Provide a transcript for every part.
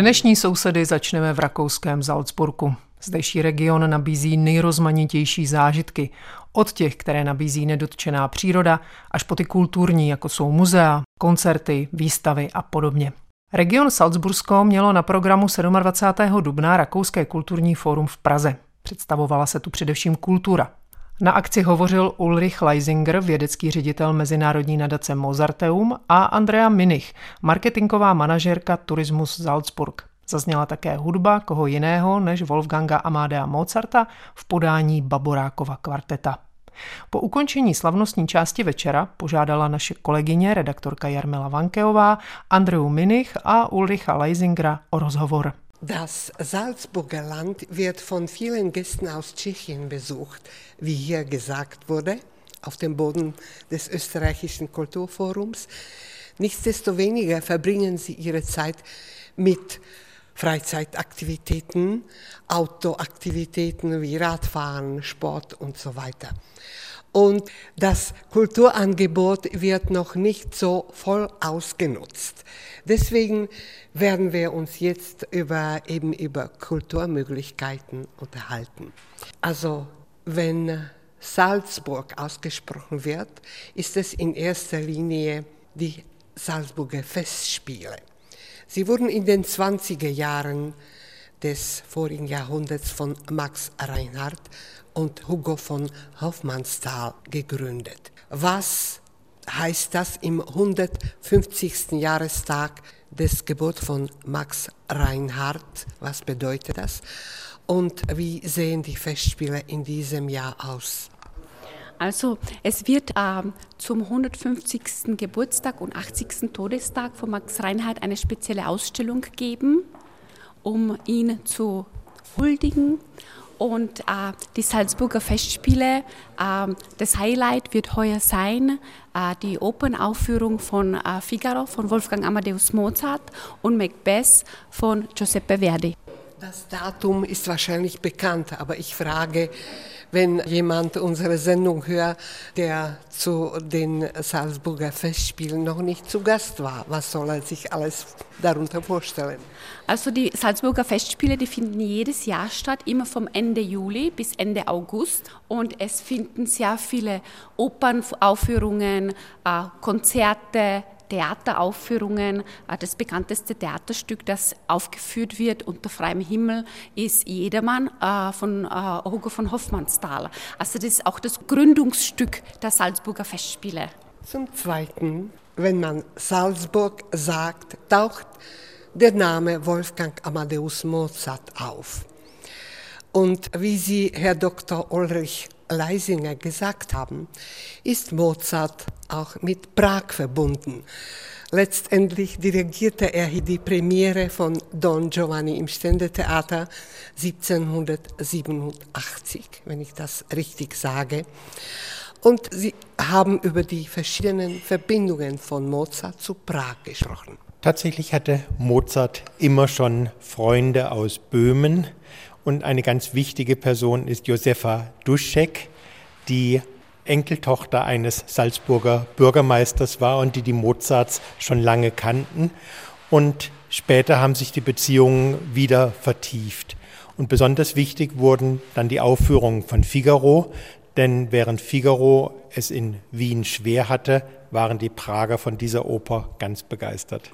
Dnešní sousedy začneme v rakouském Salzburgu. Zdejší region nabízí nejrozmanitější zážitky. Od těch, které nabízí nedotčená příroda, až po ty kulturní, jako jsou muzea, koncerty, výstavy a podobně. Region Salzbursko mělo na programu 27. dubna Rakouské kulturní fórum v Praze. Představovala se tu především kultura. Na akci hovořil Ulrich Leisinger, vědecký ředitel Mezinárodní nadace Mozarteum a Andrea Minich, marketingová manažerka Turismus Salzburg. Zazněla také hudba koho jiného než Wolfganga Amadea Mozarta v podání Baborákova kvarteta. Po ukončení slavnostní části večera požádala naše kolegyně, redaktorka Jarmila Vankeová, Andreu Minich a Ulricha Leisingera o rozhovor. Das Salzburger Land wird von vielen Gästen aus Tschechien besucht, wie hier gesagt wurde, auf dem Boden des österreichischen Kulturforums. Nichtsdestoweniger verbringen sie ihre Zeit mit Freizeitaktivitäten, Outdoor-Aktivitäten wie Radfahren, Sport und so weiter. Und das Kulturangebot wird noch nicht so voll ausgenutzt. Deswegen werden wir uns jetzt über, eben über Kulturmöglichkeiten unterhalten. Also wenn Salzburg ausgesprochen wird, ist es in erster Linie die Salzburger Festspiele. Sie wurden in den 20er Jahren des vorigen Jahrhunderts von Max Reinhardt und Hugo von Hoffmannsthal gegründet. Was heißt das im 150. Jahrestag des Geburt von Max Reinhardt? Was bedeutet das? Und wie sehen die Festspiele in diesem Jahr aus? Also es wird äh, zum 150. Geburtstag und 80. Todestag von Max Reinhardt eine spezielle Ausstellung geben, um ihn zu huldigen. Und äh, die Salzburger Festspiele, äh, das Highlight wird heuer sein, äh, die Opernaufführung von äh, Figaro von Wolfgang Amadeus Mozart und Macbeth von Giuseppe Verdi. Das Datum ist wahrscheinlich bekannt, aber ich frage, wenn jemand unsere Sendung hört, der zu den Salzburger Festspielen noch nicht zu Gast war. Was soll er sich alles darunter vorstellen? Also die Salzburger Festspiele, die finden jedes Jahr statt, immer vom Ende Juli bis Ende August. Und es finden sehr viele Opernaufführungen, äh, Konzerte, Theateraufführungen. Äh, das bekannteste Theaterstück, das aufgeführt wird unter freiem Himmel, ist Jedermann äh, von äh, Hugo von Hoffmannsthal. Also das ist auch das Gründungsstück der Salzburger Festspiele. Zum Zweiten, wenn man Salzburg sagt, taucht der Name Wolfgang Amadeus Mozart auf. Und wie Sie, Herr Dr. Ulrich Leisinger, gesagt haben, ist Mozart auch mit Prag verbunden. Letztendlich dirigierte er die Premiere von Don Giovanni im Ständetheater 1787, wenn ich das richtig sage. Und Sie haben über die verschiedenen Verbindungen von Mozart zu Prag gesprochen. Tatsächlich hatte Mozart immer schon Freunde aus Böhmen und eine ganz wichtige Person ist Josefa Duschek, die Enkeltochter eines Salzburger Bürgermeisters war und die die Mozarts schon lange kannten. Und später haben sich die Beziehungen wieder vertieft. Und besonders wichtig wurden dann die Aufführungen von Figaro, denn während Figaro es in Wien schwer hatte, waren die Prager von dieser Oper ganz begeistert.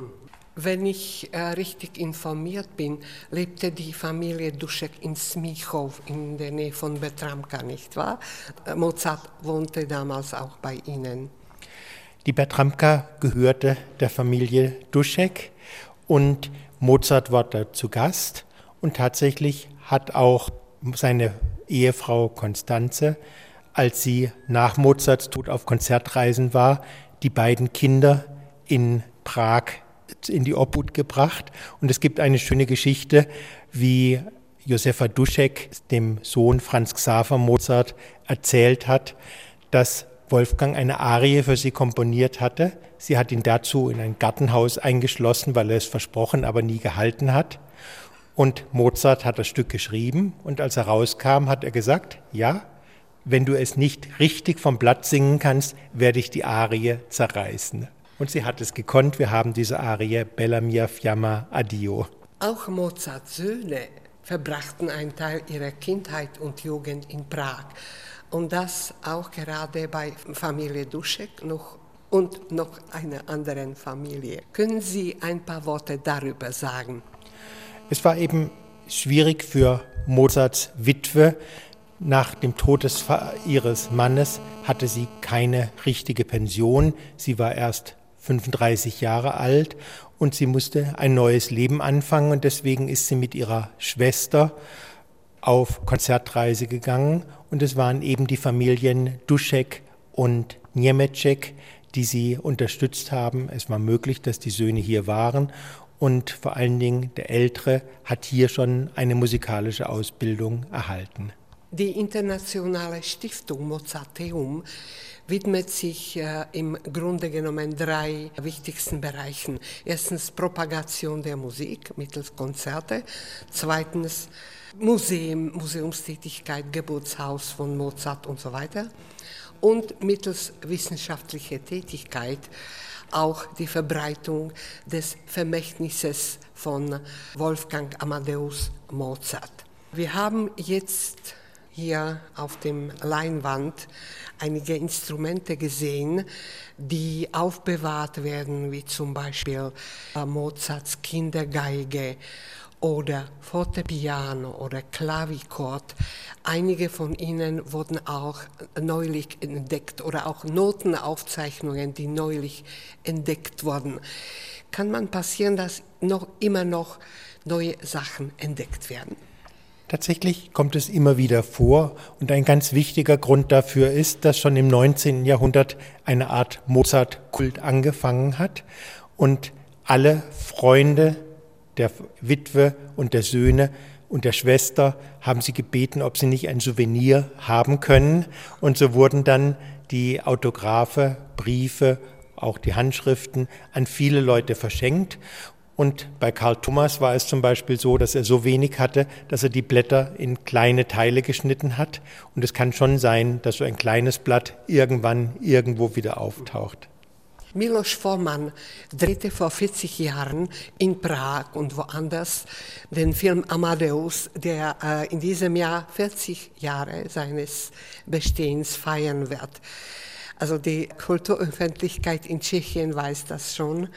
Wenn ich äh, richtig informiert bin, lebte die Familie Duschek in Smichow in der Nähe von Bertramka, nicht wahr? Äh, Mozart wohnte damals auch bei Ihnen. Die Bertramka gehörte der Familie Duschek und Mozart war da zu Gast und tatsächlich hat auch seine Ehefrau Konstanze, als sie nach Mozarts Tod auf Konzertreisen war, die beiden Kinder in Prag in die Obhut gebracht. Und es gibt eine schöne Geschichte, wie Josefa Duschek, dem Sohn Franz Xaver Mozart, erzählt hat, dass Wolfgang eine Arie für sie komponiert hatte. Sie hat ihn dazu in ein Gartenhaus eingeschlossen, weil er es versprochen, aber nie gehalten hat. Und Mozart hat das Stück geschrieben und als er rauskam, hat er gesagt, ja, wenn du es nicht richtig vom Blatt singen kannst, werde ich die Arie zerreißen. Und sie hat es gekonnt. Wir haben diese Arie Bella mia fiamma addio. Auch Mozarts Söhne verbrachten einen Teil ihrer Kindheit und Jugend in Prag. Und das auch gerade bei Familie Duschek noch und noch einer anderen Familie. Können Sie ein paar Worte darüber sagen? Es war eben schwierig für Mozarts Witwe. Nach dem Tod des, ihres Mannes hatte sie keine richtige Pension. Sie war erst 35 Jahre alt und sie musste ein neues Leben anfangen und deswegen ist sie mit ihrer Schwester auf Konzertreise gegangen und es waren eben die Familien Duschek und Niemeczek, die sie unterstützt haben. Es war möglich, dass die Söhne hier waren und vor allen Dingen der Ältere hat hier schon eine musikalische Ausbildung erhalten. Die internationale Stiftung Mozarteum widmet sich äh, im Grunde genommen drei wichtigsten Bereichen. Erstens Propagation der Musik mittels Konzerte, zweitens Museum, Museumstätigkeit, Geburtshaus von Mozart und so weiter und mittels wissenschaftlicher Tätigkeit auch die Verbreitung des Vermächtnisses von Wolfgang Amadeus Mozart. Wir haben jetzt hier auf dem Leinwand einige Instrumente gesehen, die aufbewahrt werden, wie zum Beispiel Mozarts Kindergeige oder Fortepiano oder Klavichord. Einige von ihnen wurden auch neulich entdeckt oder auch Notenaufzeichnungen, die neulich entdeckt wurden. Kann man passieren, dass noch immer noch neue Sachen entdeckt werden? Tatsächlich kommt es immer wieder vor und ein ganz wichtiger Grund dafür ist, dass schon im 19. Jahrhundert eine Art Mozart-Kult angefangen hat und alle Freunde der Witwe und der Söhne und der Schwester haben sie gebeten, ob sie nicht ein Souvenir haben können. Und so wurden dann die Autographe, Briefe, auch die Handschriften an viele Leute verschenkt. Und bei Karl Thomas war es zum Beispiel so, dass er so wenig hatte, dass er die Blätter in kleine Teile geschnitten hat. Und es kann schon sein, dass so ein kleines Blatt irgendwann irgendwo wieder auftaucht. Milos Forman drehte vor 40 Jahren in Prag und woanders den Film Amadeus, der äh, in diesem Jahr 40 Jahre seines Bestehens feiern wird. Also die Kulturöffentlichkeit in Tschechien weiß das schon.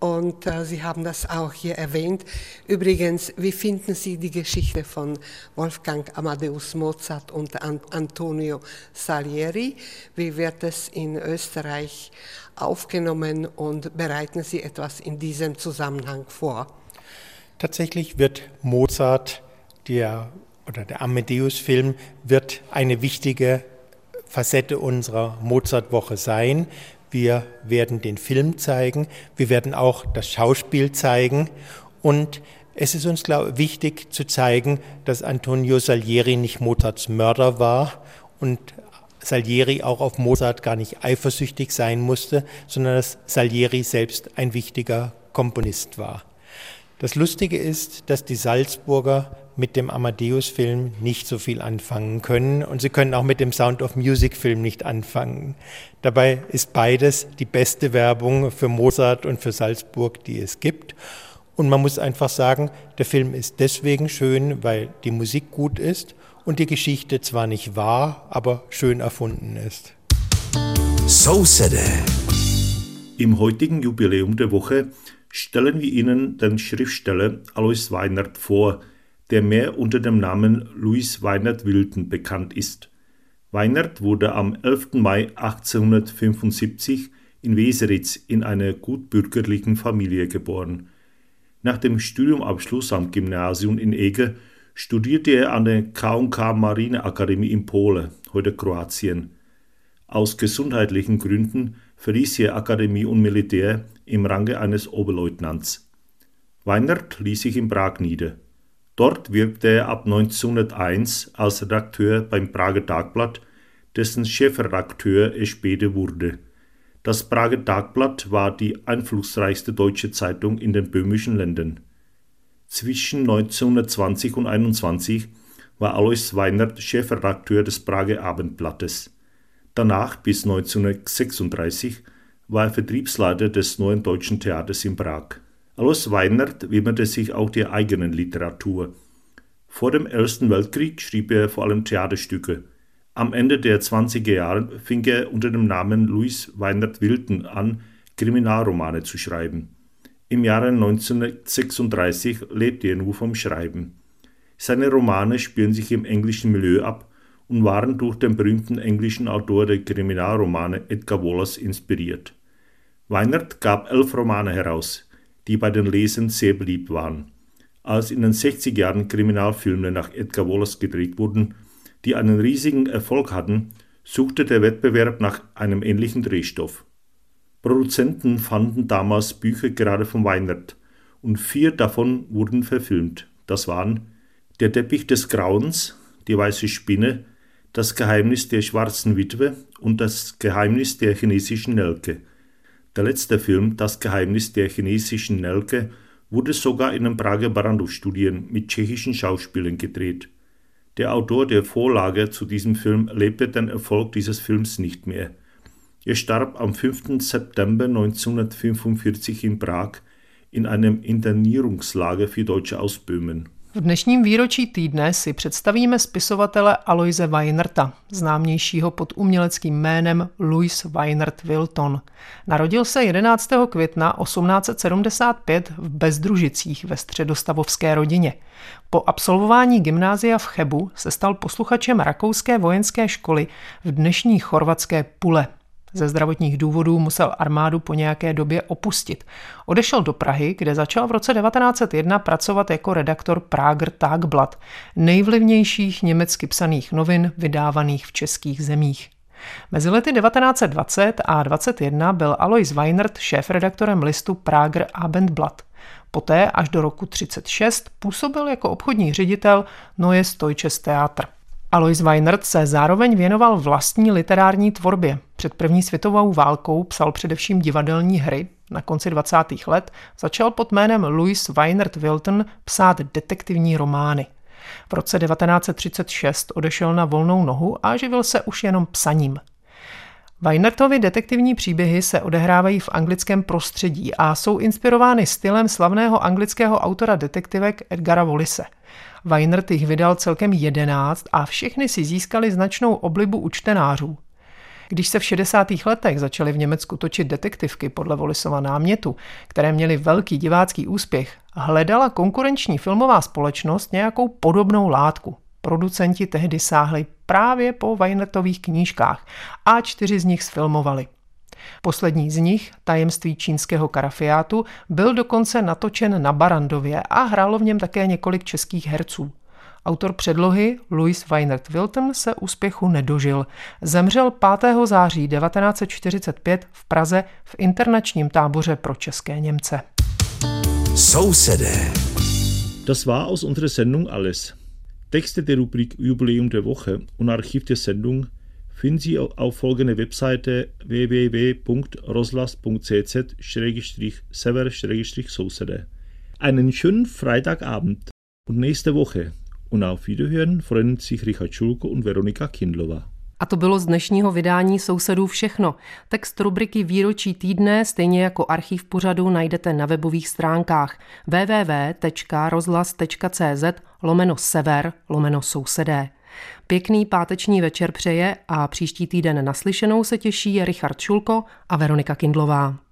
Und äh, Sie haben das auch hier erwähnt. Übrigens, wie finden Sie die Geschichte von Wolfgang Amadeus Mozart und An Antonio Salieri? Wie wird es in Österreich aufgenommen und bereiten Sie etwas in diesem Zusammenhang vor? Tatsächlich wird Mozart, der oder der Amadeus-Film, wird eine wichtige Facette unserer Mozart-Woche sein. Wir werden den Film zeigen, wir werden auch das Schauspiel zeigen und es ist uns glaub, wichtig zu zeigen, dass Antonio Salieri nicht Mozarts Mörder war und Salieri auch auf Mozart gar nicht eifersüchtig sein musste, sondern dass Salieri selbst ein wichtiger Komponist war. Das Lustige ist, dass die Salzburger mit dem Amadeus-Film nicht so viel anfangen können und sie können auch mit dem Sound of Music-Film nicht anfangen. Dabei ist beides die beste Werbung für Mozart und für Salzburg, die es gibt. Und man muss einfach sagen, der Film ist deswegen schön, weil die Musik gut ist und die Geschichte zwar nicht wahr, aber schön erfunden ist. So City. Im heutigen Jubiläum der Woche stellen wir Ihnen den Schriftsteller Alois Weinert vor, der mehr unter dem Namen Louis Weinert Wilton bekannt ist. Weinert wurde am 11. Mai 1875 in Weseritz in einer gutbürgerlichen Familie geboren. Nach dem Studiumabschluss am Gymnasium in Eger studierte er an der K&K Marineakademie in Polen, heute Kroatien. Aus gesundheitlichen Gründen verließ er Akademie und Militär im Range eines Oberleutnants. Weinert ließ sich in Prag nieder. Dort wirkte er ab 1901 als Redakteur beim Prager Tagblatt, dessen Chefredakteur er später wurde. Das Prager Tagblatt war die einflussreichste deutsche Zeitung in den böhmischen Ländern. Zwischen 1920 und 1921 war Alois Weinert Chefredakteur des Prager Abendblattes. Danach bis 1936 war er Vertriebsleiter des Neuen Deutschen Theaters in Prag. Alois Weinert widmete sich auch der eigenen Literatur. Vor dem Ersten Weltkrieg schrieb er vor allem Theaterstücke. Am Ende der 20er Jahre fing er unter dem Namen Louis Weinert Wilton an, Kriminalromane zu schreiben. Im Jahre 1936 lebte er nur vom Schreiben. Seine Romane spielen sich im englischen Milieu ab und waren durch den berühmten englischen Autor der Kriminalromane Edgar Wallace inspiriert. Weinert gab elf Romane heraus, die bei den Lesern sehr beliebt waren. Als in den 60 Jahren Kriminalfilme nach Edgar Wallace gedreht wurden, die einen riesigen Erfolg hatten, suchte der Wettbewerb nach einem ähnlichen Drehstoff. Produzenten fanden damals Bücher gerade von Weinert und vier davon wurden verfilmt. Das waren Der Teppich des Grauens, Die weiße Spinne, Das Geheimnis der schwarzen Witwe und Das Geheimnis der chinesischen Nelke – der letzte Film, Das Geheimnis der chinesischen Nelke, wurde sogar in den Prager Barandov-Studien mit tschechischen Schauspielern gedreht. Der Autor der Vorlage zu diesem Film lebte den Erfolg dieses Films nicht mehr. Er starb am 5. September 1945 in Prag in einem Internierungslager für Deutsche aus Böhmen. V dnešním výročí týdne si představíme spisovatele Aloise Weinerta, známějšího pod uměleckým jménem Louis Weinert Wilton. Narodil se 11. května 1875 v Bezdružicích ve středostavovské rodině. Po absolvování gymnázia v Chebu se stal posluchačem rakouské vojenské školy v dnešní chorvatské Pule. Ze zdravotních důvodů musel armádu po nějaké době opustit. Odešel do Prahy, kde začal v roce 1901 pracovat jako redaktor Prager Tagblatt, nejvlivnějších německy psaných novin vydávaných v českých zemích. Mezi lety 1920 a 21 byl Alois Weinert šéf-redaktorem listu Prager Abendblatt. Poté až do roku 36 působil jako obchodní ředitel Neues Deutsches Theater. Alois Weinert se zároveň věnoval vlastní literární tvorbě. Před první světovou válkou psal především divadelní hry. Na konci 20. let začal pod jménem Louis Weinert Wilton psát detektivní romány. V roce 1936 odešel na volnou nohu a živil se už jenom psaním. Weinertovy detektivní příběhy se odehrávají v anglickém prostředí a jsou inspirovány stylem slavného anglického autora detektivek Edgara Wallise – Weinert jich vydal celkem 11 a všechny si získali značnou oblibu u čtenářů. Když se v 60. letech začaly v Německu točit detektivky podle Volisova námětu, které měly velký divácký úspěch, hledala konkurenční filmová společnost nějakou podobnou látku. Producenti tehdy sáhli právě po Weinertových knížkách a čtyři z nich sfilmovali. Poslední z nich, Tajemství čínského karafiátu, byl dokonce natočen na Barandově a hrálo v něm také několik českých herců. Autor předlohy Louis Weinert Wilton se úspěchu nedožil. Zemřel 5. září 1945 v Praze v internačním táboře pro české Němce. Sousedé. Das war aus unserer Sendung alles. Texte der Rubrik Jubiläum der Woche und Archiv der Sendung finden Sie auf folgende Webseite www.roslas.cz-sever-sousede. Einen schönen Freitagabend und nächste Woche und auf Wiederhören freuen sich Richard Schulko und Veronika Kindlova. A to bylo z dnešního vydání Sousedů všechno. Text rubriky Výročí týdne, stejně jako archiv pořadu, najdete na webových stránkách www.rozhlas.cz lomeno sever lomeno sousedé. Pěkný páteční večer přeje a příští týden naslyšenou se těší Richard Šulko a Veronika Kindlová.